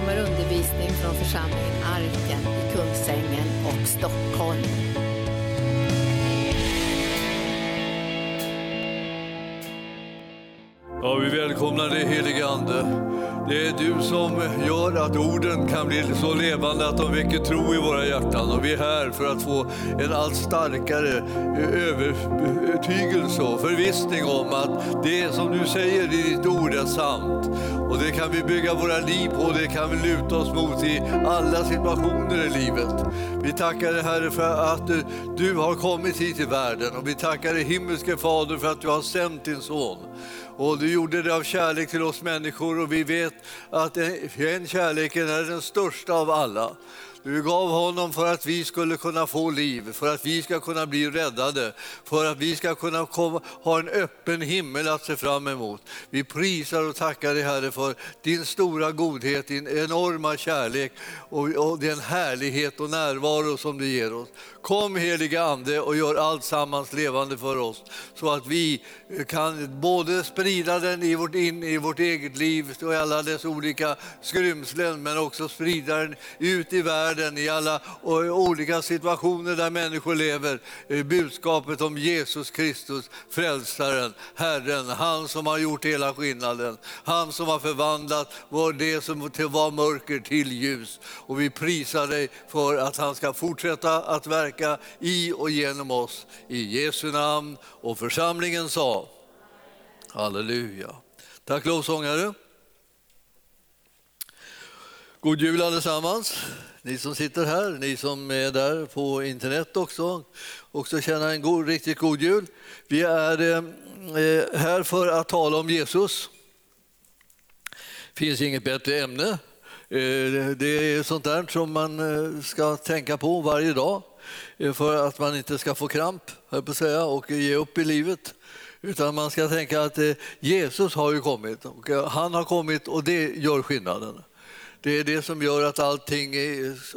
kommer undervisning från församlingen Arken i Kungsängen och Stockholm. Ja, vi välkomnar dig helige Ande. Det är du som gör att orden kan bli så levande att de väcker tro i våra hjärtan. Och vi är här för att få en allt starkare övertygelse och förvissning om att det som du säger i ditt ord är sant. Och det kan vi bygga våra liv på, det kan vi luta oss mot i alla situationer i livet. Vi tackar dig Herre för att du har kommit hit till världen och vi tackar dig himmelske Fader för att du har sänt din son. Och du gjorde det av kärlek till oss människor och vi vet att den kärleken är den största av alla. Du gav honom för att vi skulle kunna få liv, för att vi ska kunna bli räddade, för att vi ska kunna komma, ha en öppen himmel att se fram emot. Vi prisar och tackar dig Herre för din stora godhet, din enorma kärlek och, och den härlighet och närvaro som du ger oss. Kom heliga Ande och gör allt sammans levande för oss så att vi kan både sprida den i vårt, in i vårt eget liv och i alla dess olika skrymslen men också sprida den ut i världen i alla olika situationer där människor lever. Eh, budskapet om Jesus Kristus, frälsaren, Herren, han som har gjort hela skillnaden. Han som har förvandlat det som var mörker till ljus. Och vi prisar dig för att han ska fortsätta att verka verka i och genom oss. I Jesu namn. Och församlingen sa Halleluja. Tack lovsångare. God jul allesammans, ni som sitter här, ni som är där på internet också. Också känna en god, riktigt god jul. Vi är eh, här för att tala om Jesus. Det finns inget bättre ämne. Eh, det är sånt där som man eh, ska tänka på varje dag. Eh, för att man inte ska få kramp på säga, och ge upp i livet. Utan man ska tänka att eh, Jesus har ju kommit och eh, han har kommit och det gör skillnaden. Det är det som gör att allting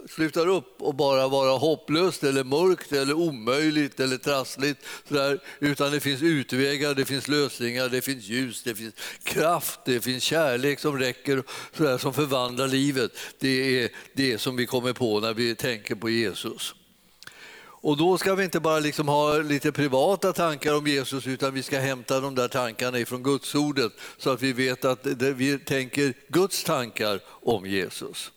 slutar upp och bara vara hopplöst eller mörkt eller omöjligt eller trassligt. Sådär. Utan det finns utvägar, det finns lösningar, det finns ljus, det finns kraft, det finns kärlek som räcker, sådär, som förvandlar livet. Det är det som vi kommer på när vi tänker på Jesus. Och då ska vi inte bara liksom ha lite privata tankar om Jesus utan vi ska hämta de där tankarna ifrån Gudsordet så att vi vet att vi tänker Guds tankar om Jesus.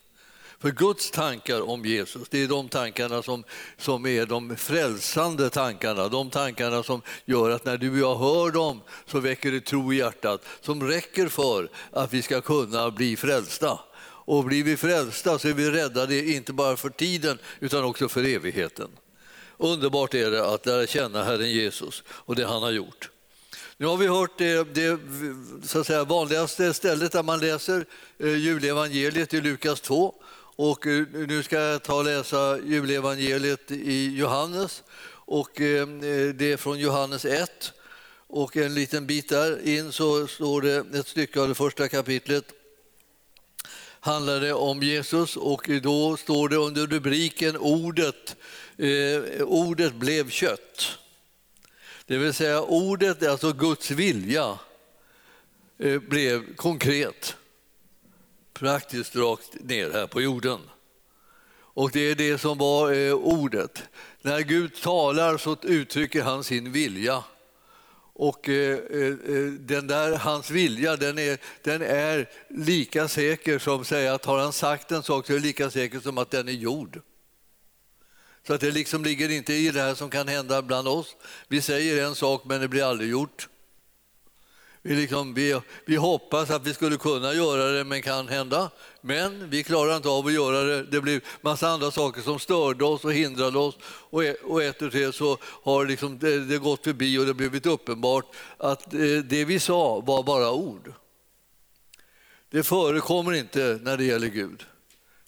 För Guds tankar om Jesus, det är de tankarna som, som är de frälsande tankarna. De tankarna som gör att när du och jag hör dem så väcker det tro i hjärtat som räcker för att vi ska kunna bli frälsta. Och blir vi frälsta så är vi räddade inte bara för tiden utan också för evigheten. Underbart är det att lära känna Herren Jesus och det han har gjort. Nu har vi hört det, det så att säga, vanligaste stället där man läser eh, julevangeliet i Lukas 2. Och eh, nu ska jag ta och läsa julevangeliet i Johannes. Och eh, det är från Johannes 1. Och en liten bit där in så står det ett stycke av det första kapitlet handlar det om Jesus och då står det under rubriken Ordet eh, ordet blev kött. Det vill säga ordet, alltså Guds vilja, eh, blev konkret. Praktiskt rakt ner här på jorden. Och det är det som var eh, ordet. När Gud talar så uttrycker han sin vilja. Och eh, eh, eh den där, hans vilja den är, den är lika säker som säga att har han sagt en sak så är det lika säker som att den är gjord. Så att det liksom ligger inte i det här som kan hända bland oss. Vi säger en sak men det blir aldrig gjort. Vi, liksom, vi, vi hoppas att vi skulle kunna göra det men kan hända. Men vi klarar inte av att göra det. Det blir massa andra saker som störde oss och hindrade oss. Och, e, och ett och tre så har liksom det, det gått förbi och det blivit uppenbart att eh, det vi sa var bara ord. Det förekommer inte när det gäller Gud.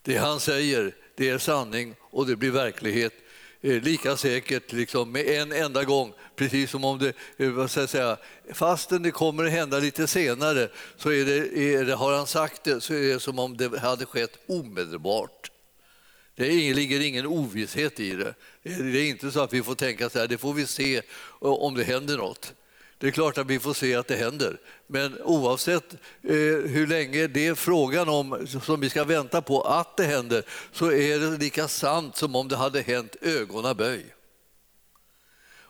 Det han säger, det är sanning och det blir verklighet eh, lika säkert liksom, med en enda gång. Precis som om det, eh, vad ska jag säga, fastän det kommer att hända lite senare så är det, är det, har han sagt det så är det som om det hade skett omedelbart. Det ligger ingen ovisshet i det. Det är inte så att vi får tänka så här, det får vi se eh, om det händer något. Det är klart att vi får se att det händer. Men oavsett eh, hur länge det är frågan om som vi ska vänta på att det händer så är det lika sant som om det hade hänt ögonaböj.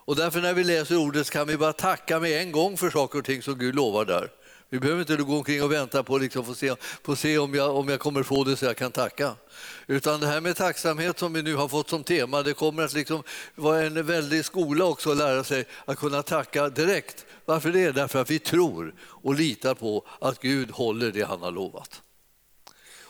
Och därför när vi läser ordet kan vi bara tacka med en gång för saker och ting som Gud lovar där. Vi behöver inte gå omkring och vänta på liksom, få se, få se om, jag, om jag kommer få det så jag kan tacka. Utan det här med tacksamhet som vi nu har fått som tema, det kommer att liksom vara en väldig skola också att lära sig att kunna tacka direkt. Varför det? Därför att vi tror och litar på att Gud håller det han har lovat.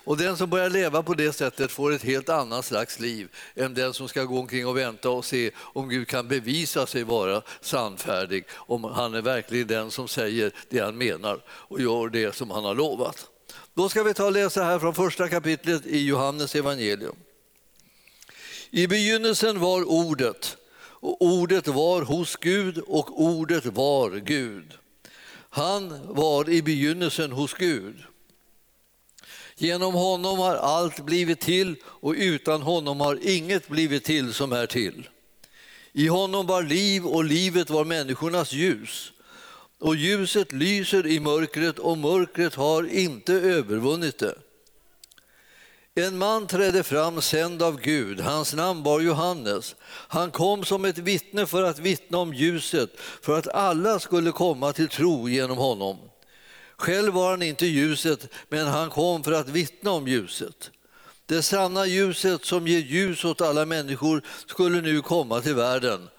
Och den som börjar leva på det sättet får ett helt annat slags liv än den som ska gå omkring och vänta och se om Gud kan bevisa sig vara sannfärdig, om han är verkligen den som säger det han menar och gör det som han har lovat. Då ska vi ta och läsa här från första kapitlet i Johannes evangelium. I begynnelsen var ordet och ordet var hos Gud och ordet var Gud. Han var i begynnelsen hos Gud. Genom honom har allt blivit till och utan honom har inget blivit till som är till. I honom var liv och livet var människornas ljus. Och ljuset lyser i mörkret och mörkret har inte övervunnit det. En man trädde fram sänd av Gud, hans namn var Johannes. Han kom som ett vittne för att vittna om ljuset, för att alla skulle komma till tro genom honom. Själv var han inte ljuset, men han kom för att vittna om ljuset. Det sanna ljuset som ger ljus åt alla människor skulle nu komma till världen.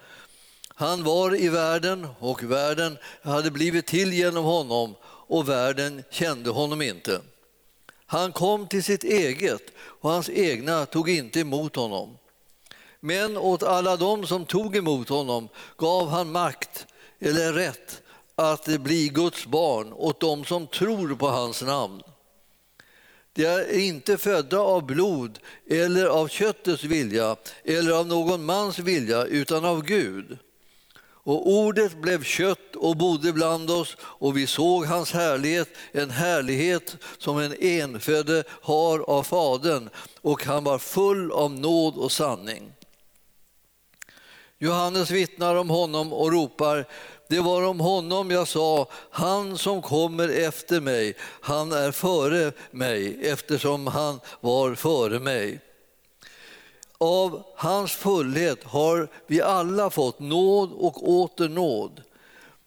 Han var i världen och världen hade blivit till genom honom och världen kände honom inte. Han kom till sitt eget och hans egna tog inte emot honom. Men åt alla dem som tog emot honom gav han makt, eller rätt, att bli Guds barn åt dem som tror på hans namn. De är inte födda av blod eller av köttets vilja eller av någon mans vilja utan av Gud. Och ordet blev kött och bodde bland oss och vi såg hans härlighet, en härlighet som en enfödde har av Fadern och han var full av nåd och sanning. Johannes vittnar om honom och ropar det var om honom jag sa, han som kommer efter mig, han är före mig eftersom han var före mig. Av hans fullhet har vi alla fått nåd och åter nåd.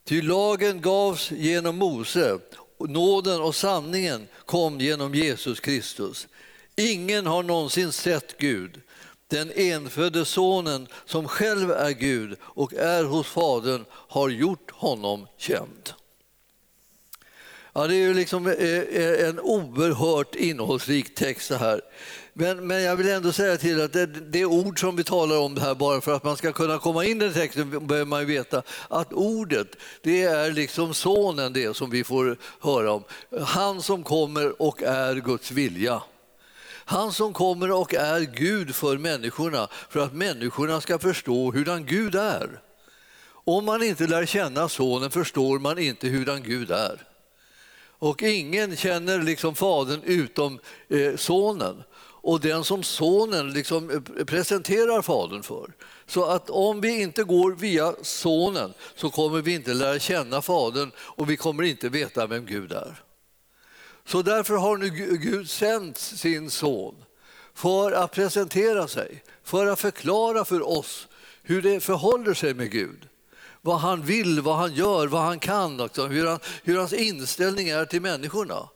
Ty lagen gavs genom Mose, nåden och sanningen kom genom Jesus Kristus. Ingen har någonsin sett Gud, den enfödde sonen som själv är Gud och är hos Fadern har gjort honom känd. Ja, det är ju liksom eh, eh, en oerhört innehållsrik text det här. Men, men jag vill ändå säga till att det, det ord som vi talar om här, bara för att man ska kunna komma in i den texten behöver man ju veta att ordet, det är liksom sonen det som vi får höra om. Han som kommer och är Guds vilja. Han som kommer och är Gud för människorna, för att människorna ska förstå hurdan Gud är. Om man inte lär känna Sonen förstår man inte hurdan Gud är. Och ingen känner liksom Fadern utom eh, Sonen och den som Sonen liksom eh, presenterar Fadern för. Så att om vi inte går via Sonen så kommer vi inte lära känna Fadern och vi kommer inte veta vem Gud är. Så därför har nu Gud sänt sin son för att presentera sig, för att förklara för oss hur det förhåller sig med Gud. Vad han vill, vad han gör, vad han kan, också, hur, han, hur hans inställning är till människorna.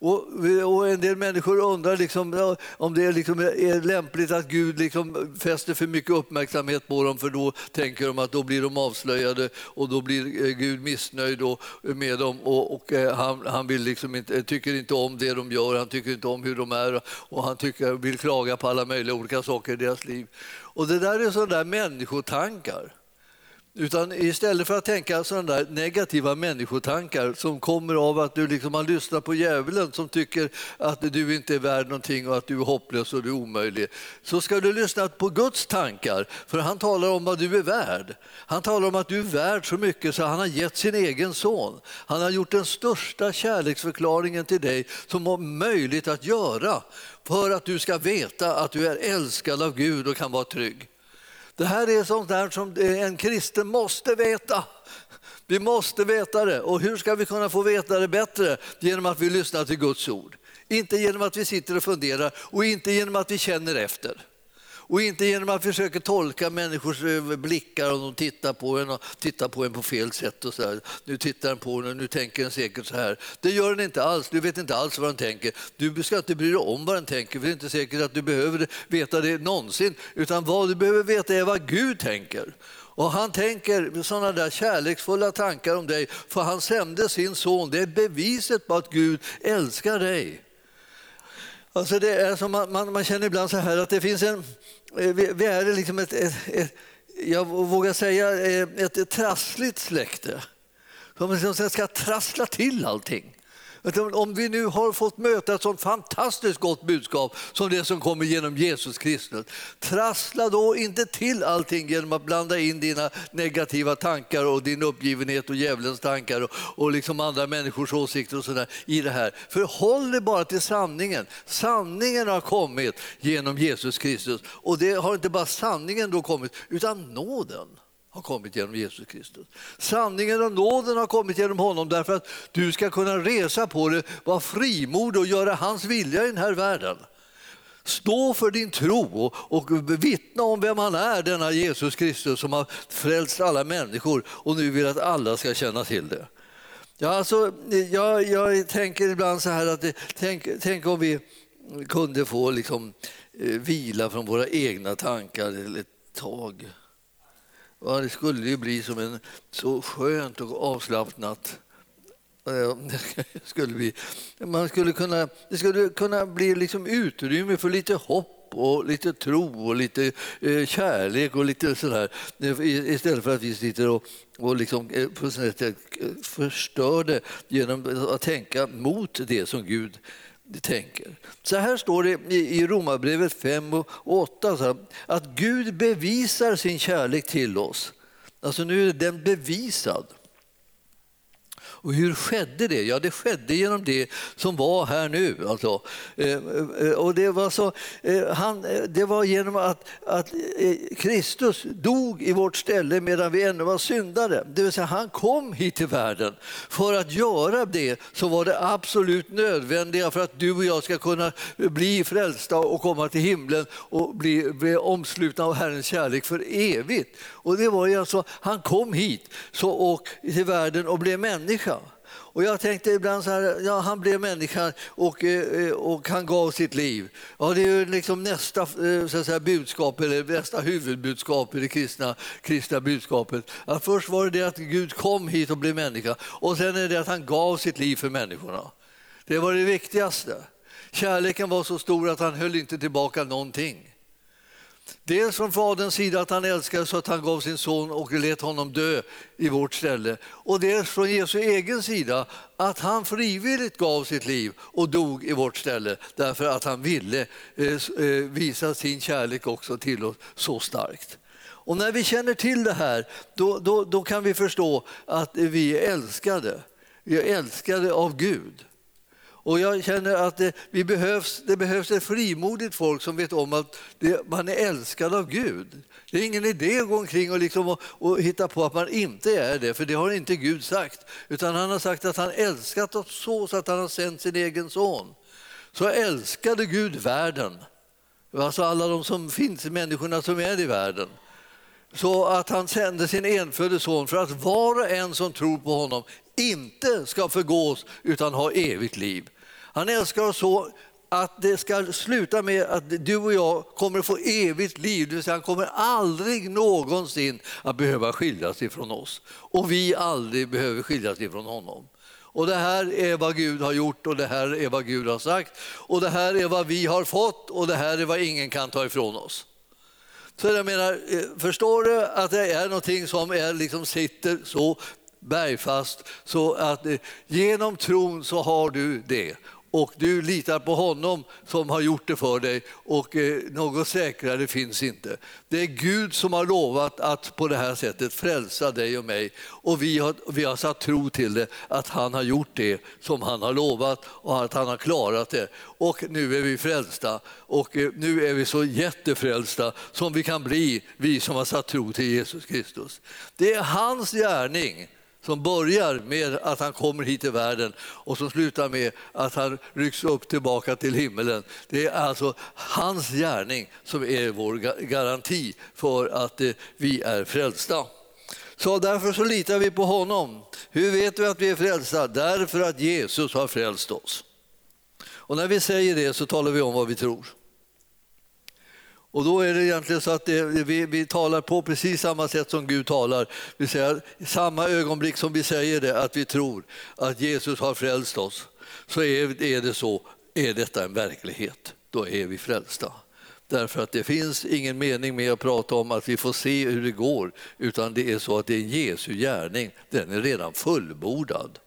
Och, och, en del människor undrar liksom, om det liksom är lämpligt att Gud liksom fäster för mycket uppmärksamhet på dem för då tänker de att då blir de avslöjade och då blir eh, Gud missnöjd med dem och, och eh, han, han vill liksom inte, tycker inte om det de gör, han tycker inte om hur de är och han tycker, vill klaga på alla möjliga olika saker i deras liv. Och det där är sådana där människotankar. Utan istället för att tänka sådana där negativa människotankar som kommer av att du liksom har lyssnat på djävulen som tycker att du inte är värd någonting och att du är hopplös och du är omöjlig, så ska du lyssna på Guds tankar. För han talar om vad du är värd. Han talar om att du är värd så mycket så han har gett sin egen son. Han har gjort den största kärleksförklaringen till dig som var möjligt att göra för att du ska veta att du är älskad av Gud och kan vara trygg. Det här är sånt där som en kristen måste veta. Vi måste veta det. Och hur ska vi kunna få veta det bättre? Genom att vi lyssnar till Guds ord. Inte genom att vi sitter och funderar och inte genom att vi känner efter. Och inte genom att försöka tolka människors blickar om de tittar på en och tittar på en på fel sätt. och så här. Nu tittar den på en och nu tänker den säkert så här. Det gör den inte alls. Du vet inte alls vad den tänker. Du ska inte bry dig om vad den tänker, för det är inte säkert att du behöver veta det någonsin. Utan vad du behöver veta är vad Gud tänker. Och han tänker sådana där kärleksfulla tankar om dig, för han sände sin son. Det är beviset på att Gud älskar dig. Alltså det är som man, man, man känner ibland så här att det finns en... Eh, vi, vi är liksom ett, ett, ett, jag vågar säga eh, ett, ett trassligt släkte. Som liksom ska trassla till allting. Om vi nu har fått möta ett sånt fantastiskt gott budskap som det som kommer genom Jesus Kristus, trassla då inte till allting genom att blanda in dina negativa tankar och din uppgivenhet och djävulens tankar och, och liksom andra människors åsikter och sådär i det här. Förhåll dig bara till sanningen. Sanningen har kommit genom Jesus Kristus och det har inte bara sanningen då kommit utan nåden har kommit genom Jesus Kristus. Sanningen och nåden har kommit genom honom därför att du ska kunna resa på det, vara frimodig och göra hans vilja i den här världen. Stå för din tro och, vittna om vem han är, denna Jesus Kristus som har frälst alla människor och nu vill att alla ska känna till det. Ja, alltså, jag, jag tänker ibland så här att tänk, tänk om vi kunde få liksom, eh, vila från våra egna tankar ett tag. Och det skulle ju bli som en så skönt och avslappnat eh, skulle vi, man skulle kunna, det skulle kunna bli liksom utrymme för lite hopp och lite tro och lite eh, kärlek och lite sådär eh, istället för att vi sitter och, och liksom, eh, på sätt eh, förstör det genom att tänka mot det som Gud tänker. Så här står det i Romarbrevet 5 och 8 att Gud bevisar sin kärlek till oss. Alltså nu är den bevisad. Och hur skedde det? Ja, det skedde genom det som var här nu. Alltså. Eh, eh, och det, var så, eh, han, det var genom att, att Kristus dog i vårt ställe medan vi ännu var syndare. Det vill säga, han kom hit till världen. För att göra det så var det absolut nödvändiga för att du och jag ska kunna bli frälsta och komma till himlen och bli, bli omslutna av Herrens kärlek för evigt. Och det var alltså, han kom hit så, och, till världen och blev människa. Och jag tänkte ibland så här, ja, han blev människa och, eh, och han gav sitt liv. Ja, det är ju liksom nästa eh, så att säga, budskap, eller nästa huvudbudskap i det kristna, kristna budskapet. Att först var det det att Gud kom hit och blev människa och sen är det att han gav sitt liv för människorna. Det var det viktigaste. Kärleken var så stor att han höll inte tillbaka någonting. Dels från Faderns sida att han älskade så att han gav sin son och lät honom dö i vårt ställe. Och dels från Jesu egen sida att han frivilligt gav sitt liv och dog i vårt ställe därför att han ville eh, eh, visa sin kärlek också till oss så starkt. Och när vi känner till det här då, då, då kan vi förstå att vi är älskade. Vi är älskade av Gud. Och jag känner att det, vi behövs, det behövs ett frimodigt folk som vet om att det, man är älskad av Gud. Det är ingen idé att gå omkring och, liksom och, och hitta på att man inte är det, för det har inte Gud sagt. Utan han har sagt att han älskat oss så, så att han har sänt sin egen son. Så älskade Gud världen, alltså alla de som finns, människorna som är i världen så att han sände sin enfödde son för att var och en som tror på honom inte ska förgås utan ha evigt liv. Han älskar oss så att det ska sluta med att du och jag kommer att få evigt liv. Det vill säga han kommer aldrig någonsin att behöva skiljas ifrån oss. Och vi aldrig behöver skiljas ifrån honom. Och det här är vad Gud har gjort och det här är vad Gud har sagt. Och det här är vad vi har fått och det här är vad ingen kan ta ifrån oss. Så jag menar, eh, förstår du att det är någonting som är, liksom sitter så bergfast så att eh, genom tron så har du det och du litar på honom som har gjort det för dig och eh, något säkrare finns inte. Det är Gud som har lovat att på det här sättet frälsa dig och mig och vi har, vi har satt tro till det, att han har gjort det som han har lovat och att han har klarat det. Och nu är vi frälsta och eh, nu är vi så jättefrälsta som vi kan bli, vi som har satt tro till Jesus Kristus. Det är hans gärning som börjar med att han kommer hit till världen och som slutar med att han rycks upp tillbaka till himmelen. Det är alltså hans gärning som är vår garanti för att eh, vi är frälsta. Så därför så litar vi på honom. Hur vet vi att vi är frälsta? Därför att Jesus har frälst oss. Och när vi säger det så talar vi om vad vi tror. Och då är det egentligen så att det, vi, vi talar på precis samma sätt som Gud talar. Vi säger, I samma ögonblick som vi säger det, att vi tror att Jesus har frälst oss, så är, är det så, är detta en verklighet. Då är vi frälsta. Därför att det finns ingen mening med att prata om att vi får se hur det går, utan det är så att det är Jesu gärning, den är redan fullbordad.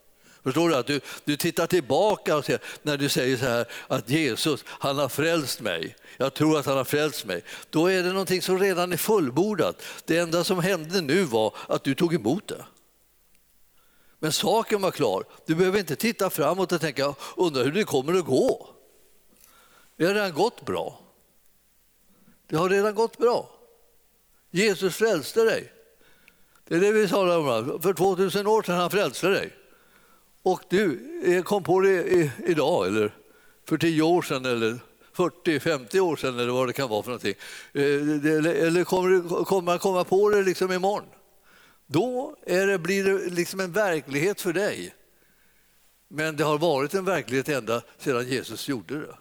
Förstår du? Att du, du tittar tillbaka och ser, när du säger så här att Jesus, han har frälst mig. Jag tror att han har frälst mig. Då är det någonting som redan är fullbordat. Det enda som hände nu var att du tog emot det. Men saken var klar. Du behöver inte titta framåt och tänka, undra hur det kommer att gå. Det har redan gått bra. Det har redan gått bra. Jesus frälste dig. Det är det vi talar om. För 2000 år sedan han frälste dig. Och du eh, kom på det idag, eller för 10 år sedan, eller 40-50 år sedan, eller vad det kan vara för någonting. Eh, eller kommer man komma på det liksom imorgon? Då är det, blir det liksom en verklighet för dig. Men det har varit en verklighet ända sedan Jesus gjorde det.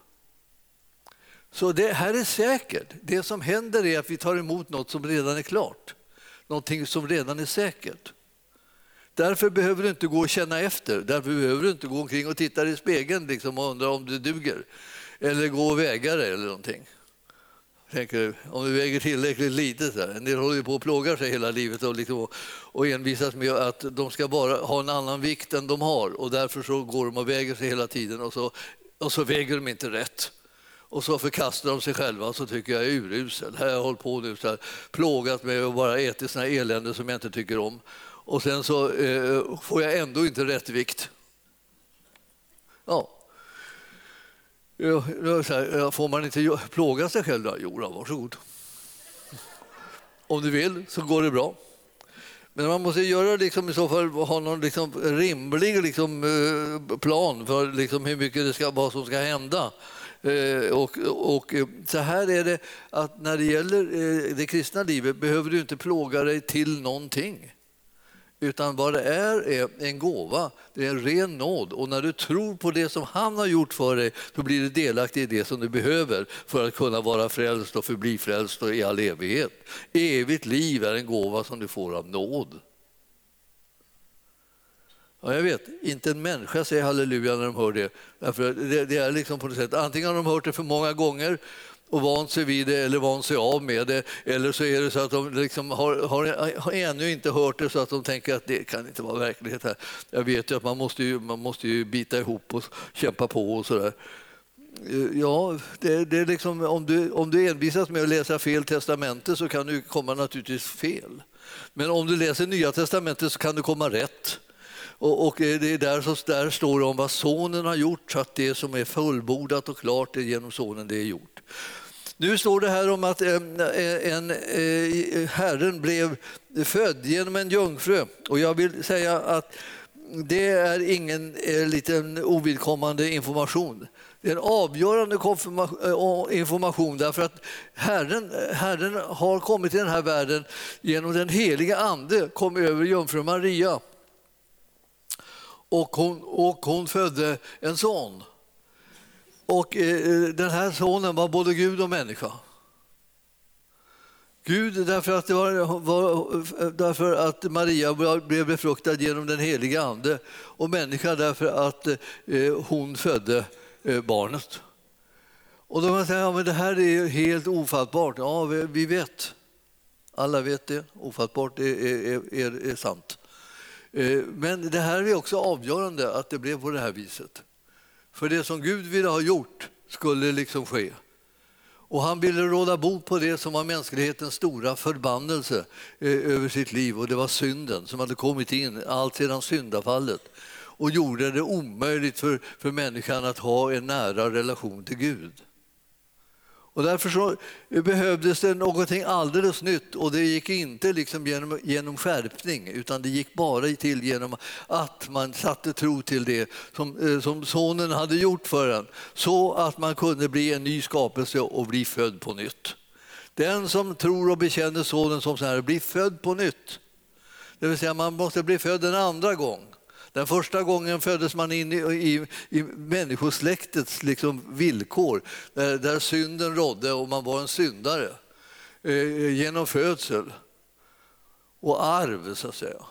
Så det här är säkert. Det som händer är att vi tar emot något som redan är klart. Någonting som redan är säkert. Därför behöver du inte gå och känna efter. Därför behöver du inte gå omkring och titta i spegeln liksom och undra om du duger. Eller gå och väga dig eller någonting. Tänker, om du väger tillräckligt lite. Så här. En del håller ju på och plågar sig hela livet och, liksom, och envisas med att de ska bara ha en annan vikt än de har och därför så går de och väger sig hela tiden och så, och så väger de inte rätt och så förkastar de sig själva och så tycker jag är urusel. Här har jag hållit på nu så här, plågat mig och bara ätit såna elände som jag inte tycker om. Och sen så eh, får jag ändå inte rätt vikt. Ja. Här, får man inte plåga sig själv då? Jo, då, varsågod. Om du vill så går det bra. Men man måste göra liksom, i så fall ha någon liksom, rimlig liksom, eh, plan för liksom, hur mycket det ska, vad som ska hända. Eh, och, och, eh, så här är det att när det gäller eh, det kristna livet behöver du inte plåga dig till någonting. Utan vad det är är en gåva, det är en ren nåd. Och när du tror på det som han har gjort för dig, då blir du delaktig i det som du behöver för att kunna vara frälst och förbli frälst och i all evighet. Evigt liv är en gåva som du får av nåd. Ja, jag vet, inte en människa säger halleluja när de hör det. Därför det, det är liksom på något sätt, antingen har de hört det för många gånger och vant sig vid det eller vant sig av med det. Eller så är det så att de liksom har, har, har ännu inte hört det så att de tänker att det kan inte vara verklighet här. Jag vet ju att man måste ju, man måste ju bita ihop och kämpa på och sådär. Eh, ja, det, det är liksom, om, du, om du envisas med att läsa fel testamente så kan du komma naturligtvis fel. Men om du läser Nya testamentet så kan du komma rätt. Och, och eh, det är där, så, där står det om vad sonen har gjort, så att det som är fullbordat och klart är genom sonen det är gjort. Nu står det här om att eh, eh, en, eh, en, en, Herren blev född genom en jungfru och jag vill säga att det är ingen liten ovidkommande information. Det är en avgörande information därför att Herren, Herren har kommit till den här världen genom den heliga Ande, kom över jungfru Maria och hon, och hon födde en son. Och eh, eh, den här sonen var både Gud och människa. Gud därför att, det var, var, därför att Maria blev befruktad genom den heliga Ande och människa därför att eh, hon födde eh, barnet. Och då kan man säga att ja, det här är helt ofattbart. Ja, vi, vi vet. Alla vet det. Ofattbart är, är, är, är sant. Eh, men det här är också avgörande att det blev på det här viset. För det som Gud ville ha gjort skulle liksom ske. Och han ville råda bot på det som var mänsklighetens stora förbannelse eh, över sitt liv och det var synden som hade kommit in allt sedan syndafallet och gjorde det omöjligt för, för människan att ha en nära relation till Gud. Och därför så behövdes det någonting alldeles nytt och det gick inte liksom genom, genom skärpning utan det gick bara till genom att man satte tro till det som, eh, som sonen hade gjort för en så att man kunde bli en ny skapelse och bli född på nytt. Den som tror och bekänner sonen som så här blir född på nytt. Det vill säga man måste bli född en andra gång. Den första gången föddes man in i, i, i människosläktets liksom villkor där, där, synden rådde och man var en syndare eh, genom födsel och arv, så att säga.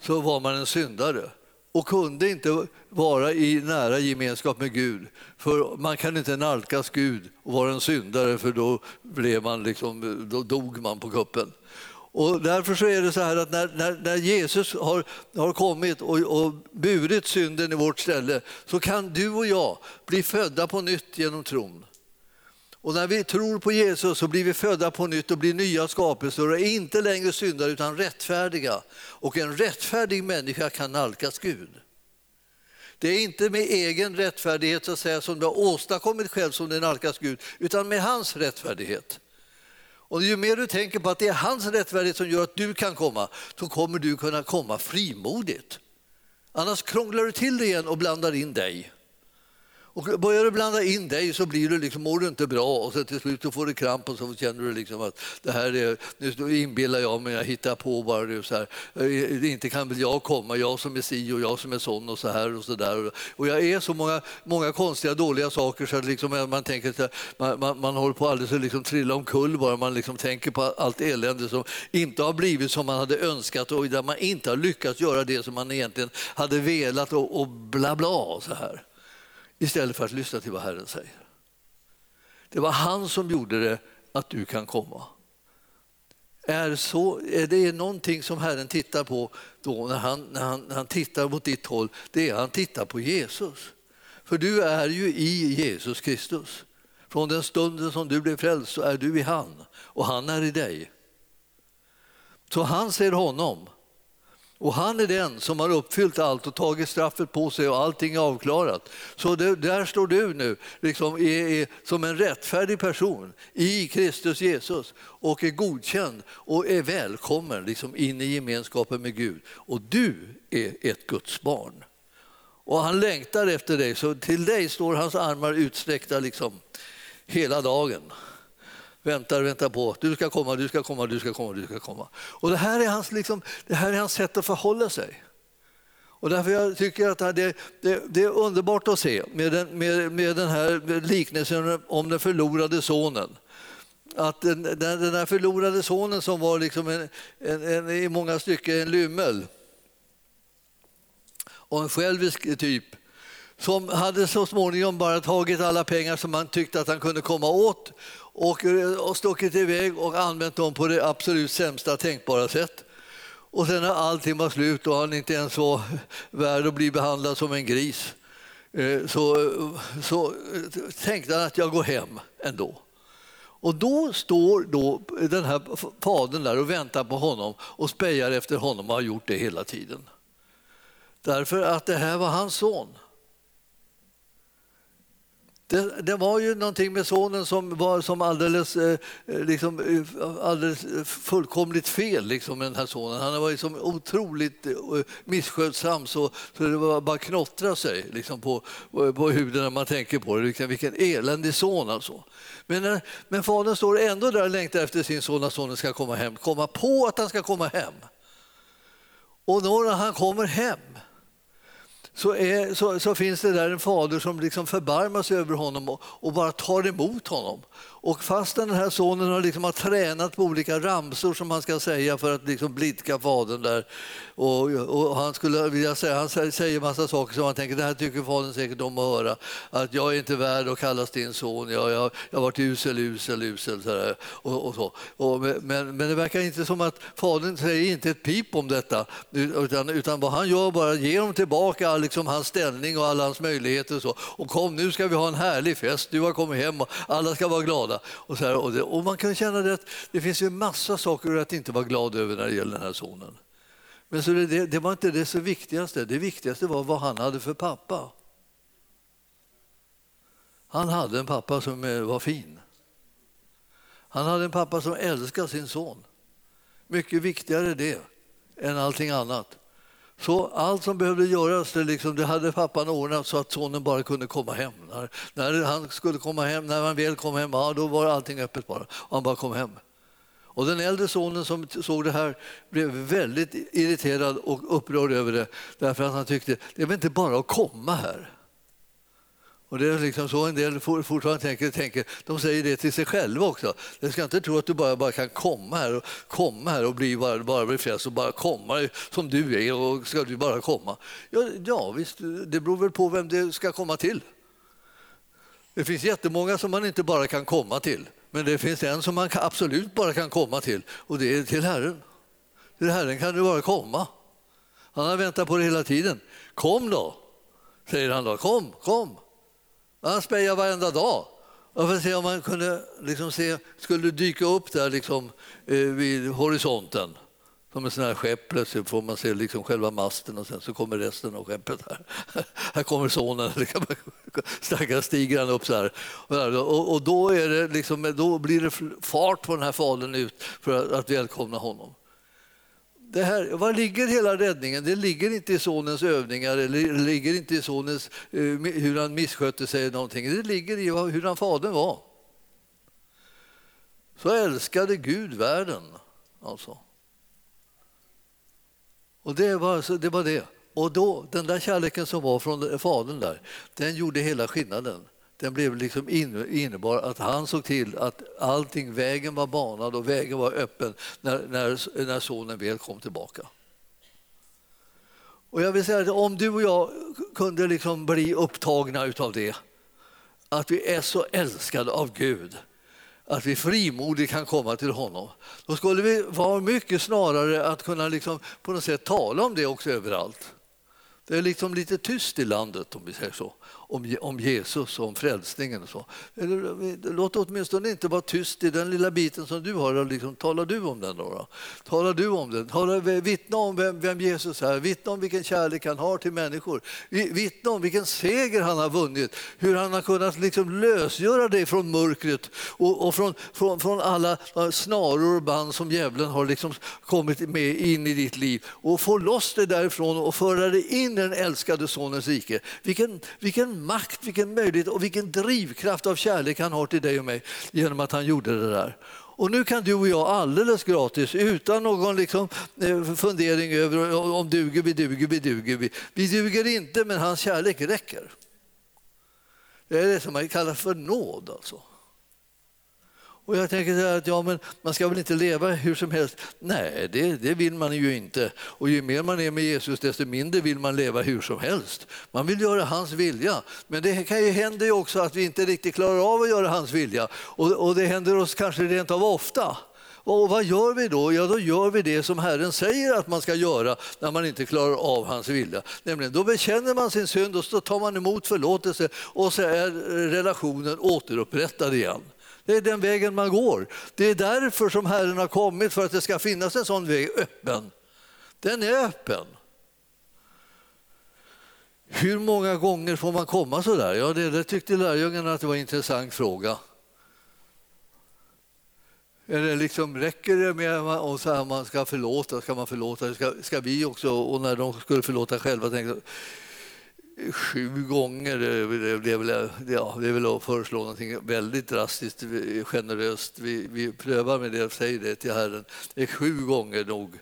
Så var man en syndare och kunde inte vara i nära gemenskap med Gud. För man kan inte nalkas Gud och vara en syndare för då, blev man liksom, då dog man på kuppen. Och därför så är det så här att när, när, när Jesus har, har kommit och, och burit synden i vårt ställe så kan du och jag bli födda på nytt genom tron. Och när vi tror på Jesus så blir vi födda på nytt och blir nya skapelser och är inte längre syndare utan rättfärdiga. Och en rättfärdig människa kan nalkas Gud. Det är inte med egen rättfärdighet så att säga, som du har åstadkommit själv som du nalkas Gud, utan med hans rättfärdighet. Och ju mer du tänker på att det är hans rättfärdighet som gör att du kan komma, så kommer du kunna komma frimodigt. Annars krånglar du till det igen och blandar in dig. Och börjar du blanda in dig så blir du liksom, mår du inte bra och så till slut så får du kramp och så känner du liksom att det här är, nu inbillar jag mig, jag hittar på bara det så här. Eh, inte kan väl jag komma, jag som är si och jag som är sån och så här och så där. Och jag är så många, många konstiga dåliga saker så att liksom eh, man tänker att man, man, man håller på alldeles att liksom trilla omkull bara man liksom tänker på allt elände som inte har blivit som man hade önskat och där man inte har lyckats göra det som man egentligen hade velat och, och bla bla så här istället för att lyssna till vad Herren säger. Det var han som gjorde det att du kan komma. Är, så, är det någonting som Herren tittar på då när han, när han, när han tittar mot ditt håll, det är att han tittar på Jesus. För du är ju i Jesus Kristus. Från den stunden som du blev frälst så är du i han och han är i dig. Så han ser honom och han är den som har uppfyllt allt och tagit straffet på sig och allting är avklarat. Så det, där står du nu liksom, är, är, som en rättfärdig person i Kristus Jesus och är godkänd och är välkommen liksom, in i gemenskapen med Gud. Och du är ett Guds barn. Och han längtar efter dig, så till dig står hans armar utsträckta liksom, hela dagen väntar, väntar på. Du ska komma, du ska komma, du ska komma, du ska komma. Och det här är hans, liksom, det här är hans sätt att förhålla sig. Och därför jag tycker att det, det, det är underbart att se med den, med, med den här liknelsen om den förlorade sonen. Att den, den, den här förlorade sonen som var liksom en, en, en, i många stycken en lymmel och en självisk typ som hade så småningom bara tagit alla pengar som han tyckte att han kunde komma åt och, eh, och stuckit iväg och använt dem på det absolut sämsta tänkbara sätt. Och sen när allting var slut och han inte ens var värd att bli behandlad som en gris eh, så, så eh, tänkte han att jag går hem ändå. Och då står då den här fadern där och väntar på honom och spejar efter honom och har gjort det hela tiden. Därför att det här var hans son. Det, det, var ju någonting med sonen som var som alldeles, eh, eh liksom, eh, alldeles fullkomligt fel liksom, med den här sonen. Han var liksom otroligt eh, misskötsam så, så det var bara knottra sig liksom, på, på huden när man tänker på det. Vilken, vilken eländig son alltså. Men, eh, men fadern står ändå där och längtar efter sin son att sonen ska komma hem. Komma på att han ska komma hem. Och då när han kommer hem så, är, så, så, finns det där en fader som liksom förbarmar sig över honom och, och bara tar emot honom. Och fastän den här sonen har, liksom har tränat på olika ramsor som han ska säga för att liksom blidka fadern där. Och, och, han skulle vilja säga, han säger massa saker som han tänker, det här tycker fadern säkert om att höra. Att jag är inte värd att kallas din son, jag, jag, jag har varit usel, usel, usel. Så och, och, så. Och, men, men det verkar inte som att fadern säger inte ett pip om detta. Utan, utan vad han gör bara ger dem tillbaka liksom hans ställning och alla hans möjligheter. Och, så. och kom nu ska vi ha en härlig fest, du har kommit hem och alla ska vara glada. Och, så här, och, det, och, man kan känna det att det finns ju massa saker att inte vara glad över när det gäller den här sonen. Men så det, det var inte det så viktigaste. Det viktigaste var vad han hade för pappa. Han hade en pappa som eh, var fin. Han hade en pappa som älskade sin son. Mycket viktigare det än allting annat. Så allt som behövde göras, det, liksom, det hade pappan ordnat så att sonen bara kunde komma hem. När, när han skulle komma hem, när han väl kom hem, ja, då var allting öppet bara. Och han bara kom hem. Och den äldre sonen som såg det här blev väldigt irriterad och upprörd över det därför att han tyckte det är väl inte bara att komma här. Och det är liksom så en del fortfarande tänker, tänker. De säger det till sig själva också. De ska inte tro att du bara, bara kan komma här och, komma här och bli, bara, bara bli frälst och bara komma som du är och ska du bara komma. Ja, ja, visst, det beror väl på vem det ska komma till. Det finns jättemånga som man inte bara kan komma till. Men det finns en som man absolut bara kan komma till och det är till Herren. Till Herren kan du bara komma. Han har väntat på det hela tiden. Kom då, säger han då. Kom, kom. Han spejar varenda dag. Jag får se om man kunde liksom se, skulle dyka upp där liksom, eh, vid horisonten som en sån här skepp. Plötsligt får man se liksom själva masten och sen så kommer resten av skeppet. Här, här kommer sonen, stackars stiger han upp så här. Och, och då, är det liksom, då blir det fart på den här fadern ut för att, att välkomna honom det här, var ligger hela räddningen? Det ligger inte i sonens övningar eller ligger inte i sonens, eh, hur han misskötte sig. Någonting. Det ligger i hur han fadern var. Så älskade Gud världen. Alltså. Och det var, alltså, det var det. Och då, den där kärleken som var från fadern där, den gjorde hela skillnaden den blev liksom innebar att han såg till att allting, vägen var banad och vägen var öppen när, när, när sonen väl kom tillbaka. Och jag vill säga att om du och jag kunde liksom bli upptagna utav det, att vi är så älskade av Gud, att vi frimodigt kan komma till honom, då skulle vi vara mycket snarare att kunna liksom på något sätt tala om det också överallt. Det är liksom lite tyst i landet om vi säger så om, om Jesus och om frälsningen. Och så. Eller, låt åtminstone inte vara tyst i den lilla biten som du har. Liksom, talar du om den? Då, då? Talar du om den? Talar, vittna om vem, vem, Jesus är, vittna om vilken kärlek han har till människor. Vittna om vilken seger han har vunnit, hur han har kunnat liksom lösgöra dig från mörkret och, och från, från, från, alla snaror och band som djävulen har liksom kommit med in i ditt liv och få loss dig därifrån och föra dig in i den älskade Sonens rike. Vilken, vilken makt, vilken möjlighet och vilken drivkraft av kärlek han har till dig och mig genom att han gjorde det där. Och nu kan du och jag alldeles gratis, utan någon liksom, eh, fundering över om duger vi, duger vi, duger vi. Vi duger inte, men hans kärlek räcker. Det är det som man kallar för nåd. Alltså. Och jag tänker att ja, men man ska väl inte leva hur som helst. Nej, det, det vill man ju inte. Och ju mer man är med Jesus, desto mindre vill man leva hur som helst. Man vill göra hans vilja. Men det kan ju hända ju också att vi inte riktigt klarar av att göra hans vilja. Och, och det händer oss kanske rent av ofta. Och vad gör vi då? Ja, då gör vi det som Herren säger att man ska göra när man inte klarar av hans vilja. Nämligen, då bekänner man sin synd och så tar man emot förlåtelse och så är relationen återupprättad igen. Det är den vägen man går. Det är därför som Herren har kommit, för att det ska finnas en sån väg öppen. Den är öppen. Hur många gånger får man komma så där? Ja, det, det tyckte lärjungarna att det var en intressant fråga. Eller liksom, räcker det med att man ska förlåta? Ska man förlåta? Ska, ska vi också? Och när de skulle förlåta själva tänkte sju gånger. Det är väl, ja, det är väl att föreslå någonting väldigt drastiskt generöst. Vi, vi prövar med det och säger det till Herren. Det är sju gånger nog.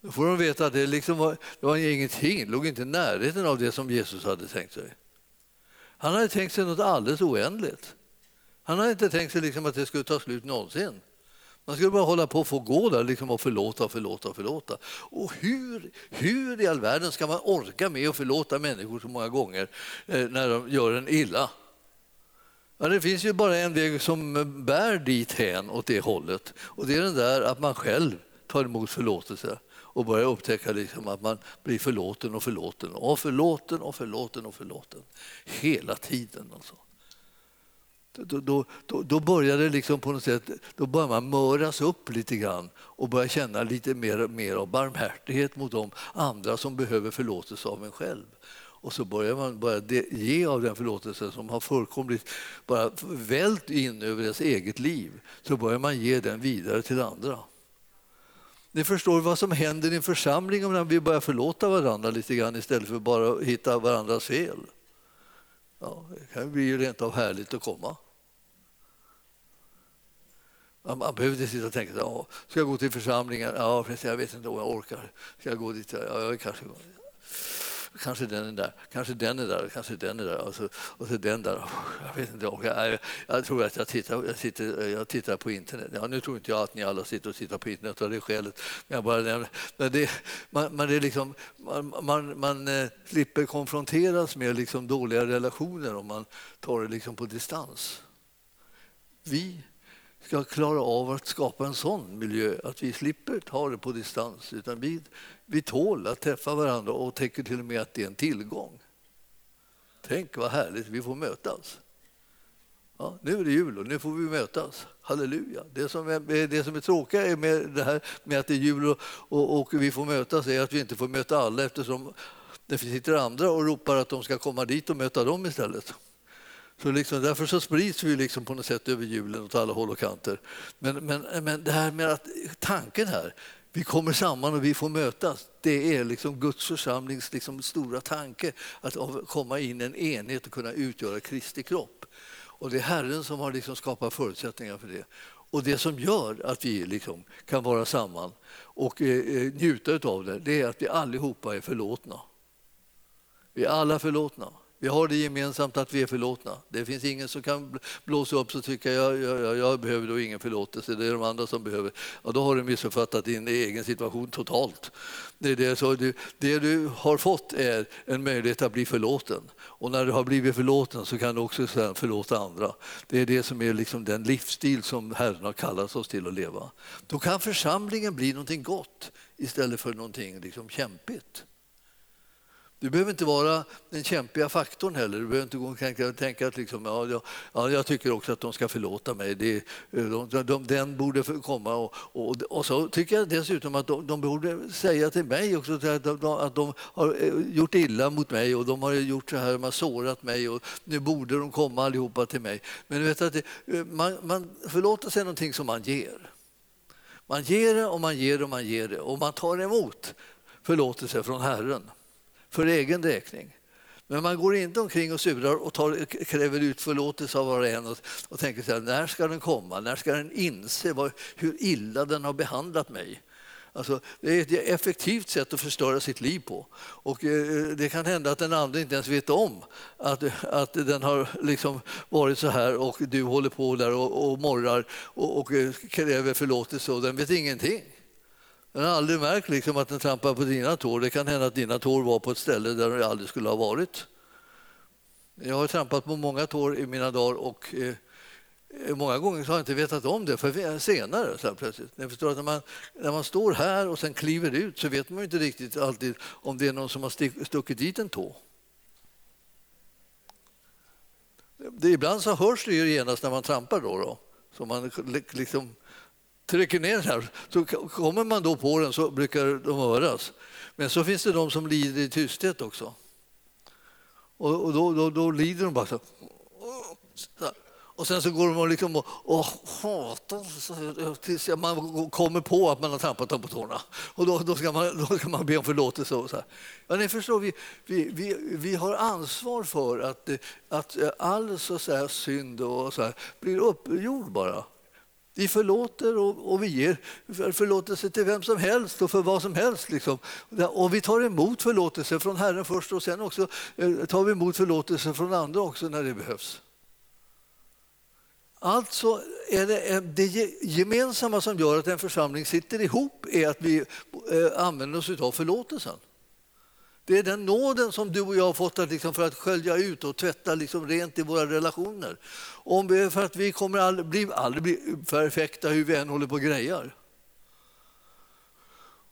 Då får de veta att det, liksom var, det var ingenting, det låg inte i närheten av det som Jesus hade tänkt sig. Han hade tänkt sig något alldeles oändligt. Han hade inte tänkt sig liksom att det skulle ta slut någonsin. Man skulle bara hålla på och få gå där liksom och förlåta och förlåta och förlåta. Och hur, hur i all världen ska man orka med att förlåta människor så många gånger eh, när de gör en illa? Ja, det finns ju bara en väg som bär dit hän åt det hållet och det är den där att man själv tar emot förlåtelse och börjar upptäcka liksom att man blir förlåten och förlåten och förlåten och förlåten och förlåten hela tiden. Alltså då, då, då, då börjar det liksom på något sätt, då börjar man möras upp lite grann och börjar känna lite mer, mer av barmhärtighet mot de andra som behöver förlåtelse av en själv. Och så börjar man bara ge av den förlåtelse som har fullkomligt bara vält in över ens eget liv. Så börjar man ge den vidare till andra. Ni förstår vad som händer i en församling om vi börjar förlåta varandra lite grann istället för bara att hitta varandras fel. Ja, det kan bli rent av härligt att komma. Man, man behöver inte sitta och tänka ja, ska jag gå till församlingen? Ja, jag vet inte om jag orkar. Ska jag gå dit? Ja, jag kanske kanske den är där, kanske den är där, kanske den är där och så, och så den där. Jag vet inte, jag, jag tror att jag tittar, jag, sitter, jag tittar på internet. Ja, nu tror inte jag att ni alla sitter och tittar på internet av det skälet. Men jag bara Men det, man, man, är liksom, man, man, man eh, slipper konfronteras med liksom dåliga relationer om man tar det liksom på distans. Vi ska klara av att skapa en sån miljö att vi slipper ta det på distans. Utan vi, vi tål att träffa varandra och tänker till och med att det är en tillgång. Tänk vad härligt vi får mötas. Ja, nu är det jul och nu får vi mötas. Halleluja. Det som är, det som är tråkigt med det här med att det är jul och, och, och, vi får mötas är att vi inte får möta alla eftersom det sitter andra och ropar att de ska komma dit och möta dem istället. Så liksom, därför så sprids vi liksom på något sätt över julen åt alla håll och kanter. Men, men, men det här med att tanken här, vi kommer samman och vi får mötas. Det är liksom Guds församlings liksom stora tanke, att komma in i en enhet och kunna utgöra Kristi kropp. Och det är Herren som har liksom skapat förutsättningar för det. Och det som gör att vi liksom kan vara samman och eh, eh njuta av det, det är att vi allihopa är förlåtna. Vi är alla förlåtna. Vi har det gemensamt att vi är förlåtna. Det finns ingen som kan blåsa upp och tycka jag, jag, jag behöver då ingen förlåtelse, det är de andra som behöver. Ja, då har du missuppfattat din egen situation totalt. Det, är det, så du, det du har fått är en möjlighet att bli förlåten. Och när du har blivit förlåten så kan du också sedan förlåta andra. Det är det som är liksom den livsstil som Herren har kallat oss till att leva. Då kan församlingen bli någonting gott istället för någonting liksom kämpigt. Du behöver inte vara den kämpiga faktorn heller. Du behöver inte gå och tänka, tänka att liksom, ja, ja, jag tycker också att de ska förlåta mig. Det, de, de, den borde komma. Och, och, och, så tycker jag dessutom att de, de borde säga till mig också att de, att de har eh, gjort illa mot mig och de har gjort så här, de har sårat mig och nu borde de komma allihopa till mig. Men du vet att det, eh, man, man förlåtelse är någonting som man ger. Man ger det och man ger det och man ger det och man tar emot förlåtelse från Herren för egen räkning. Men man går inte omkring och surar och tar, kräver ut förlåtelse av var och en och, och tänker så här, när ska den komma? När ska den inse vad, hur illa den har behandlat mig? Alltså, det är ett effektivt sätt att förstöra sitt liv på. Och eh, det kan hända att den andra inte ens vet om att, att den har liksom varit så här och du håller på där och, och morrar och, och eh, kräver förlåtelse och den vet ingenting. Den har aldrig märkt liksom att den trampar på dina tår. Det kan hända att dina tår var på ett ställe där de aldrig skulle ha varit. Jag har trampat på många tår i mina dagar och eh, många gånger har jag inte vetat om det för senare. Så plötsligt. Jag förstår att när, man, när man står här och sen kliver ut så vet man inte riktigt alltid om det är någon som har stuckit dit en tå. Det, ibland så hörs det ju genast när man trampar. Då, då. Så man liksom trycker ner den här, så kommer man då på den så brukar de höras. Men så finns det de som lider i tysthet också. Och, och då, då, då, lider de bara så. Och sen så går de liksom och, och hatar tills man kommer på att man har trampat dem på tårna. Och då, då, ska, man, då ska man be om förlåtelse. Och så här. Ja, ni förstår, vi, vi, vi, vi har ansvar för att, att all så säga, synd och så här, blir uppgjord bara. Vi förlåter och, och, vi ger förlåtelse till vem som helst och för vad som helst. Liksom. Och vi tar emot förlåtelse från Herren först och sen också eh, tar vi emot förlåtelse från andra också när det behövs. Alltså är det, det gemensamma som gör att en församling sitter ihop är att vi eh, använder oss av förlåtelsen. Det är den nåden som du och jag har fått att liksom för att skölja ut och tvätta liksom rent i våra relationer. Om vi, för att vi kommer aldrig bli, aldrig bli perfekta hur vi än håller på och grejar.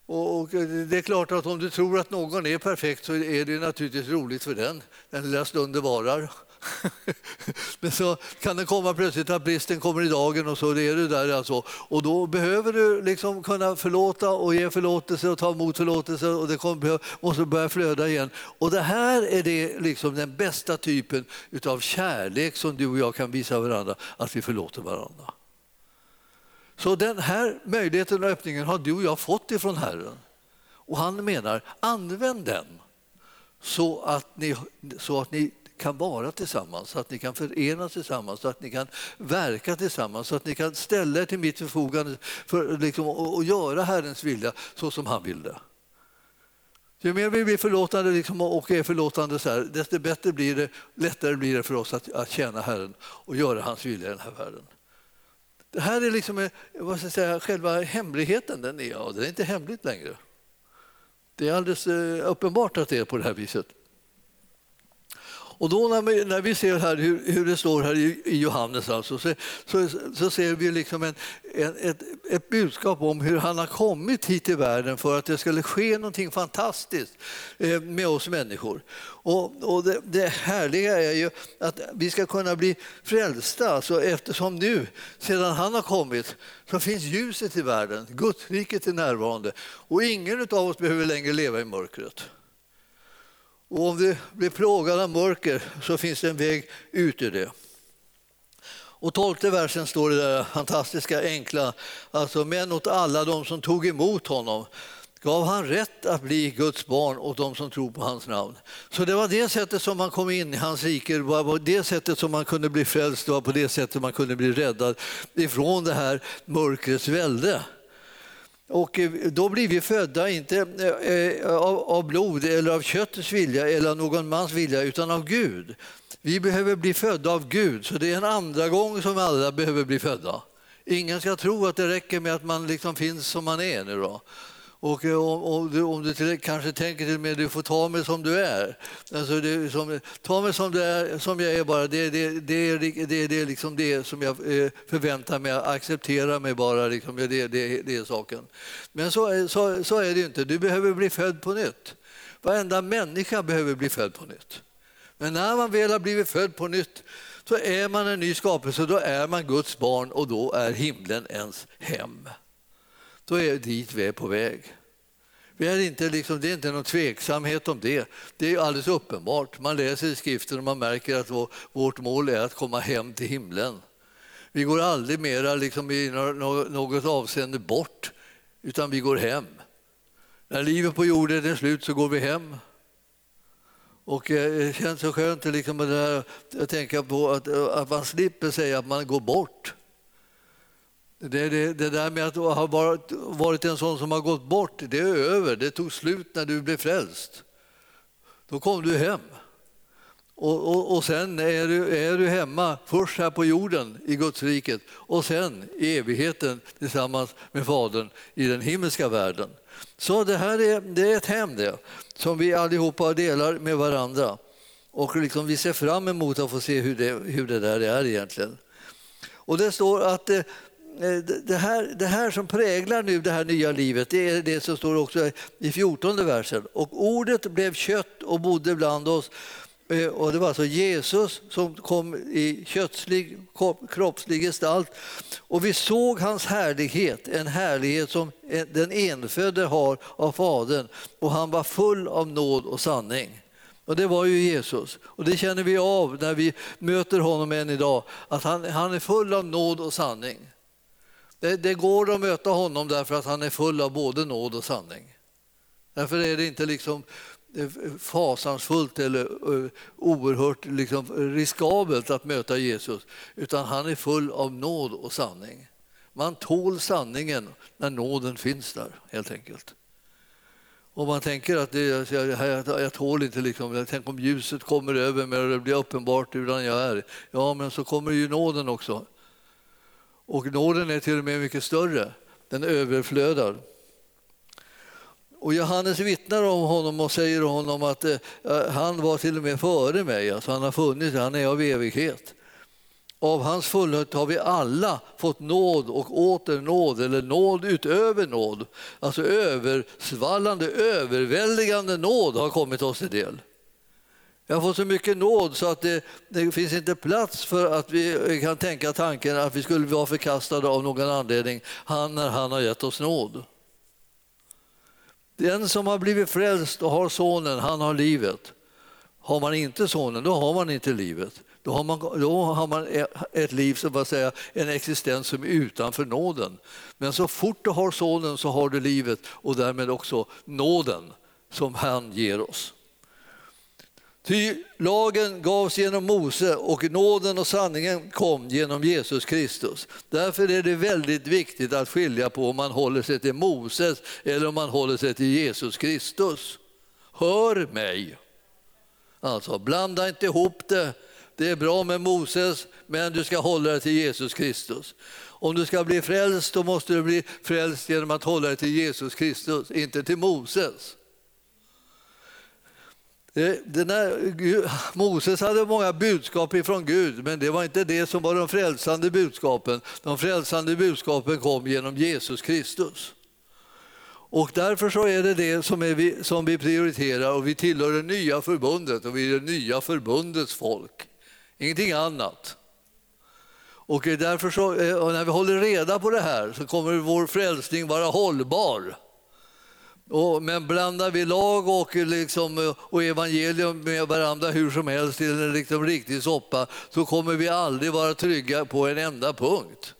Och, och det är klart att om du tror att någon är perfekt så är det naturligtvis roligt för den, den lilla stunden varar. Men så kan det komma plötsligt att bristen kommer i dagen och så är du där alltså. Och då behöver du liksom kunna förlåta och ge förlåtelse och ta emot förlåtelse och det kommer, måste börja flöda igen. Och det här är det liksom den bästa typen av kärlek som du och jag kan visa varandra, att vi förlåter varandra. Så den här möjligheten och öppningen har du och jag fått ifrån Herren. Och han menar, använd den så att ni, så att ni kan vara tillsammans, så att ni kan förenas tillsammans, så att ni kan verka tillsammans, så att ni kan ställa er till mitt förfogande för liksom, och, och göra Herrens vilja så som han vill det. Ju mer vi blir förlåtande liksom, och är förlåtande så här, desto bättre blir det, lättare blir det för oss att, att tjäna Herren och göra hans vilja i den här världen. Det här är liksom, eh, vad ska jag säga, själva hemligheten. Den är, ja, den är inte hemligt längre. Det är alldeles eh, uppenbart att det är på det här viset. Och då när vi, när vi ser här hur, hur det står här i, i Johannes alltså, så, så, så, ser vi liksom en, en, ett, ett budskap om hur han har kommit hit till världen för att det skulle ske någonting fantastiskt eh, med oss människor. Och, och det, det, härliga är ju att vi ska kunna bli frälsta alltså eftersom nu, sedan han har kommit, så finns ljuset i världen, Gudsriket är närvarande och ingen av oss behöver längre leva i mörkret. Och om du blir plågad av mörker så finns det en väg ut ur det. Och tolfte versen står det där fantastiska enkla, alltså men åt alla de som tog emot honom gav han rätt att bli Guds barn åt de som tror på hans namn. Så det var det sättet som man kom in i hans rike, det var det sättet som man kunde bli frälst, det var på det sättet man kunde bli räddad ifrån det här mörkrets välde. Och eh, då blir vi födda inte eh, eh, av blod eller av köttets vilja eller av någon mans vilja utan av Gud. Vi behöver bli födda av Gud, så det är en andra gång som alla behöver bli födda. Ingen ska tro att det räcker med att man liksom finns som man är nu. Då. Och eh, om, om, du, om du kanske tänker till och med du får ta mig som du är. Alltså det, som, ta mig som, du är, som jag är bara. Det är det, det, det, det, liksom det som jag eh, förväntar mig. Acceptera mig bara. Liksom, det, det, det är saken. Men så, så, så är det inte. Du behöver bli född på nytt. Varenda människa behöver bli född på nytt. Men när man väl har blivit född på nytt så är man en ny skapelse. Då är man Guds barn och då är himlen ens hem då är det dit vi är på väg. Vi är inte liksom, det är inte någon tveksamhet om det. Det är alldeles uppenbart. Man läser i skriften och man märker att vårt mål är att komma hem till himlen. Vi går aldrig mera liksom i något avseende bort, utan vi går hem. När livet på jorden är slut så går vi hem. Och eh, det känns så skönt liksom det här, att tänka på att, att man slipper säga att man går bort. Det, det, det, där med att ha varit, varit en sån som har gått bort, det är över. Det tog slut när du blev frälst. Då kom du hem. Och, och, och sen är du, är du hemma, först här på jorden i Guds riket och sen i evigheten tillsammans med Fadern i den himmelska världen. Så det här är, det är ett hem det, som vi allihopa delar med varandra. Och liksom vi ser fram emot att få se hur det, hur det där är egentligen. Och det står att eh, Eh, det här, det här som präglar nu det här nya livet, det är det som står också i 14 versen. Och ordet blev kött och bodde bland oss. Eh, och det var alltså Jesus som kom i kötslig, kroppslig gestalt. Och vi såg hans härlighet, en härlighet som den enfödde har av Fadern. Och han var full av nåd och sanning. Och det var ju Jesus. Och det känner vi av när vi möter honom än idag, att han, han är full av nåd och sanning. Det, det, går att möta honom därför att han är full av både nåd och sanning. Därför är det inte liksom eh, eh, fasansfullt eller eh, oerhört liksom riskabelt att möta Jesus, utan han är full av nåd och sanning. Man tål sanningen när nåden finns där, helt enkelt. Om man tänker att det, jag, jag, tål inte, liksom, tänk om ljuset kommer över mig och det blir uppenbart hur jag är. Ja, men så kommer ju nåden också. Och nåden är till och med mycket större, den överflödar. Och Johannes vittnar om honom och säger honom att eh, eh, han var till och med före mig, alltså han har funnits, han är av evighet. av hans fullhet har vi alla fått nåd och åter nåd, eller nåd utöver nåd. Alltså översvallande, överväldigande nåd har kommit oss till del. Jag har fått så mycket nåd så att det, det, finns inte plats för att vi kan tänka tanken att vi skulle vara förkastade av någon anledning, han när han har gett oss nåd. Den som har blivit frälst och har sonen, han har livet. Har man inte sonen, då har man inte livet. Då har man, då har man e, ett liv som att säga, en existens som är utanför nåden. Men så fort du har sonen så har du livet och därmed också nåden som han ger oss. Ty lagen gavs genom Mose och nåden och sanningen kom genom Jesus Kristus. Därför är det väldigt viktigt att skilja på om man håller sig till Moses eller om man håller sig till Jesus Kristus. Hör mig! Alltså, blanda inte ihop det. Det är bra med Moses, men du ska hålla dig till Jesus Kristus. Om du ska bli frälst, då måste du bli frälst genom att hålla dig till Jesus Kristus, inte till Moses. Eh, Där, Moses hade många budskap ifrån Gud, men det var inte det som var de frälsande budskapen. De frälsande budskapen kom genom Jesus Kristus. Och därför så är det det som, är vi, som vi prioriterar och vi tillhör det nya förbundet och vi är det nya förbundets folk. Ingenting annat. Och därför så, eh, och när vi håller reda på det här så kommer vår frälsning vara hållbar. Och, men blandar vi lag och, liksom, och evangelium med varandra hur som helst till en liksom riktig soppa så kommer vi aldrig vara trygga på en enda punkt.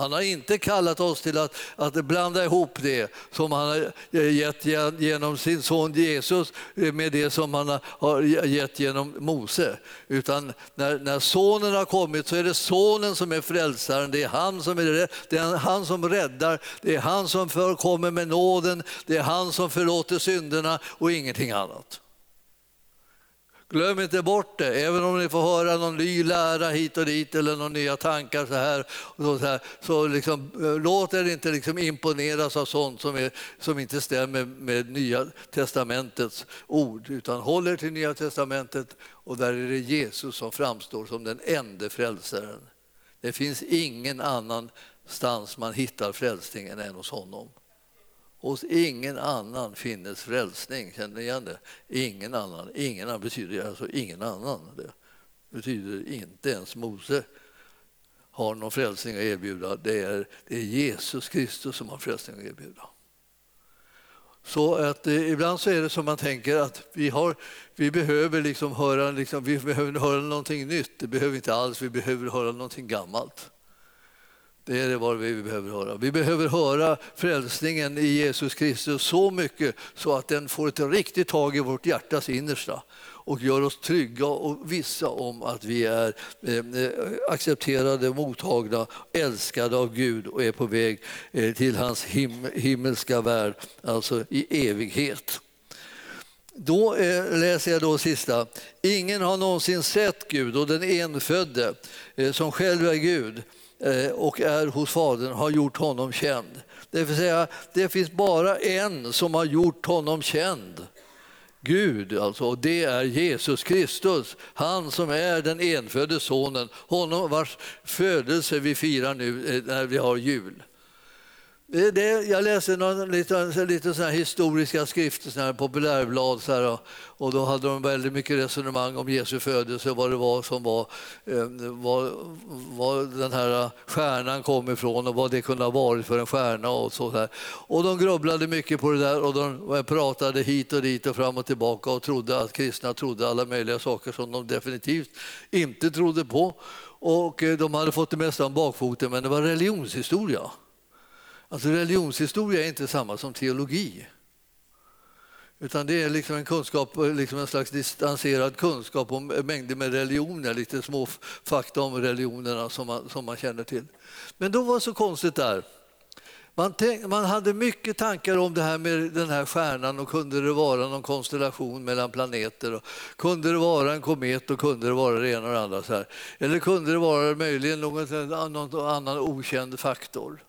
Han har inte kallat oss till att, att blanda ihop det som han har gett genom sin son Jesus eh, med det som han har gett genom Mose. Utan när, när sonen har kommit så är det sonen som är frälsaren, det är han som, är, det är han som räddar, det är han som kommer med nåden, det är han som förlåter synderna och ingenting annat. Glöm inte bort det, även om ni får höra någon ny lära hit och dit eller några nya tankar så här. Och så, här, så liksom, eh, låt er inte liksom imponeras av sånt som, är, som inte stämmer med Nya testamentets ord, utan håll er till Nya testamentet och där är det Jesus som framstår som den enda frälsaren. Det finns ingen annanstans man hittar frälsningen än hos honom. Hos ingen annan finnes frälsning. Känner ni igen det? Ingen annan. Ingen annan betyder alltså ingen annan. Det betyder inte ens Mose har någon frälsning att erbjuda. Det är, det är Jesus Kristus som har frälsning att erbjuda. Så att eh, ibland så är det som man tänker att vi, har, vi behöver liksom höra, liksom, vi behöver höra någonting nytt. Det behöver vi inte alls, vi behöver höra någonting gammalt. Det är vad vi behöver höra. Vi behöver höra frälsningen i Jesus Kristus så mycket så att den får ett riktigt tag i vårt hjärtas innersta och gör oss trygga och vissa om att vi är eh, accepterade, mottagna, älskade av Gud och är på väg eh, till hans him himmelska värld, alltså i evighet. Då eh, läser jag då sista. Ingen har någonsin sett Gud och den enfödde eh, som själv är Gud Eh, och är hos Fadern har gjort honom känd. Det vill säga, det finns bara en som har gjort honom känd. Gud, alltså, och det är Jesus Kristus, han som är den enfödde sonen, honom vars födelse vi firar nu eh, när vi har jul. Det, jag läste någon, lite, lite såna historiska skrifter, såna populärblad, så här, och då hade de väldigt mycket resonemang om Jesu födelse, vad det var som var, eh, var, var den här stjärnan kom ifrån och vad det kunde ha varit för en stjärna. Och, så där. och de grubblade mycket på det där och de pratade hit och dit och fram och tillbaka och trodde att kristna trodde alla möjliga saker som de definitivt inte trodde på. Och eh, de hade fått det mesta om bakfoten, men det var religionshistoria. Alltså religionshistoria är inte samma som teologi. Utan det är liksom en kunskap, liksom en slags distanserad kunskap om mängder med religioner, lite små fakta om religionerna som man, som man känner till. Men då var det så konstigt där. Man, tänk, man, hade mycket tankar om det här med den här stjärnan och kunde det vara någon konstellation mellan planeter och kunde det vara en komet och kunde det vara det ena och det andra. Så här. Eller kunde det vara möjligen någon, någon annan okänd faktor?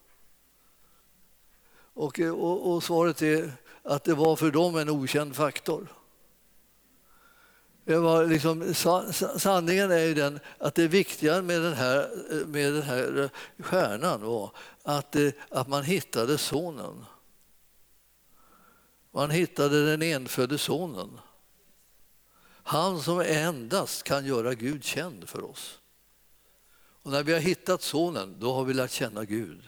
Och, eh, och, och, svaret är att det var för dem en okänd faktor. Det var liksom, sanningen är ju den att det viktiga med den här, eh, med den här stjärnan var att, eh, att man hittade sonen. Man hittade den enfödde sonen. Han som endast kan göra Gud känd för oss. Och när vi har hittat sonen, då har vi lärt känna Gud.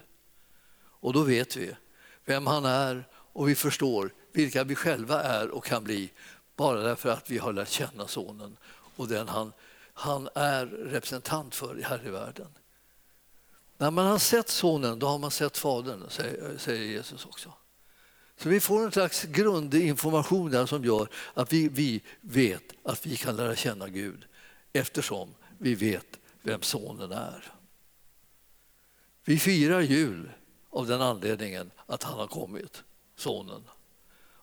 Och då vet vi vem han är och vi förstår vilka vi själva är och kan bli bara därför att vi har lärt känna sonen och den han, han är representant för här i världen. När man har sett sonen, då har man sett fadern, säger, säger Jesus också. Så vi får en slags grundinformation där som gör att vi, vi vet att vi kan lära känna Gud eftersom vi vet vem sonen är. Vi firar jul av den anledningen att han har kommit, sonen.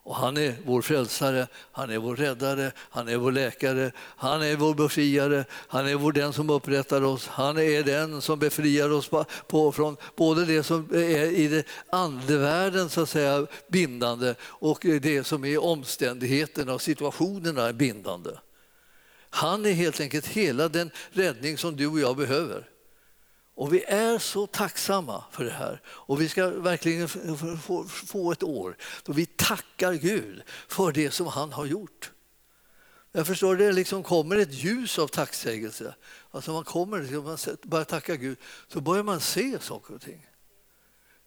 Och han är vår frälsare, han är vår räddare, han är vår läkare, han är vår befriare, han är vår den som upprättar oss, han är den som befriar oss på, på, från både det som är i det andevärlden så att säga bindande och det som är omständigheterna och situationerna bindande. Han är helt enkelt hela den räddning som du och jag behöver. Och vi är så tacksamma för det här. Och vi ska verkligen få ett år då vi tackar Gud för det som han har gjort. Jag förstår det liksom kommer ett ljus av tacksägelse. Alltså man kommer, och man börjar tacka Gud, så börjar man se saker och ting.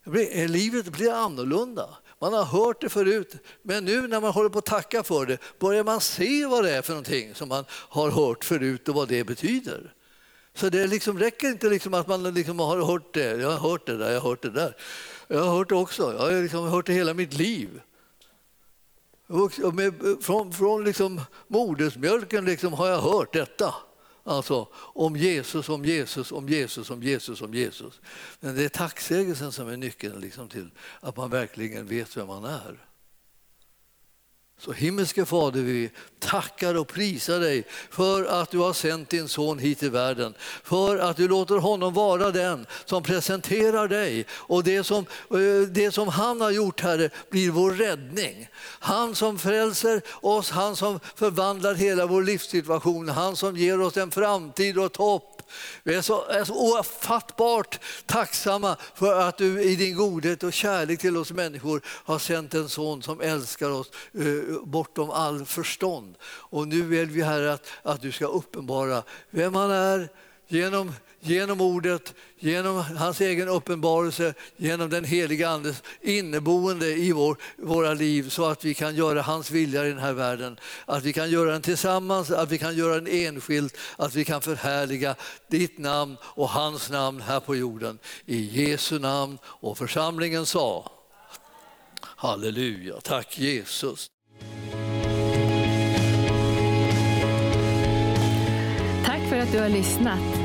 Blir, eh, livet blir annorlunda. Man har hört det förut, men nu när man håller på att tacka för det börjar man se vad det är för någonting som man har hört förut och vad det betyder. Så det liksom räcker inte liksom att man liksom har hört det. Jag har hört det där, jag har hört det där. Jag har hört det också. Jag har liksom hört det hela mitt liv. Med, från från liksom modersmjölken liksom har jag hört detta. Alltså om Jesus, om Jesus, om Jesus, om Jesus, om Jesus. Men det är tacksägelsen som är nyckeln liksom till att man verkligen vet vem man är. Så himmelske Fader, vi tackar och prisar dig för att du har sänt din son hit till världen. För att du låter honom vara den som presenterar dig. Och det som, eh, det som han har gjort, Herre, blir vår räddning. Han som frälser oss, han som förvandlar hela vår livssituation, han som ger oss en framtid och ett hopp vi är så, är så ofattbart tacksamma för att du i din godhet och kärlek till oss människor har sänt en son som älskar oss eh, bortom all förstånd. Och nu vill vi Herre att, att du ska uppenbara vem han är genom genom ordet, genom hans egen uppenbarelse, genom den heliga Andes inneboende i vår, våra liv så att vi kan göra hans vilja i den här världen. Att vi kan göra den tillsammans, att vi kan göra den enskilt, att vi kan förhärliga ditt namn och hans namn här på jorden. I Jesu namn och församlingen sa Halleluja, tack Jesus. Tack för att du har lyssnat.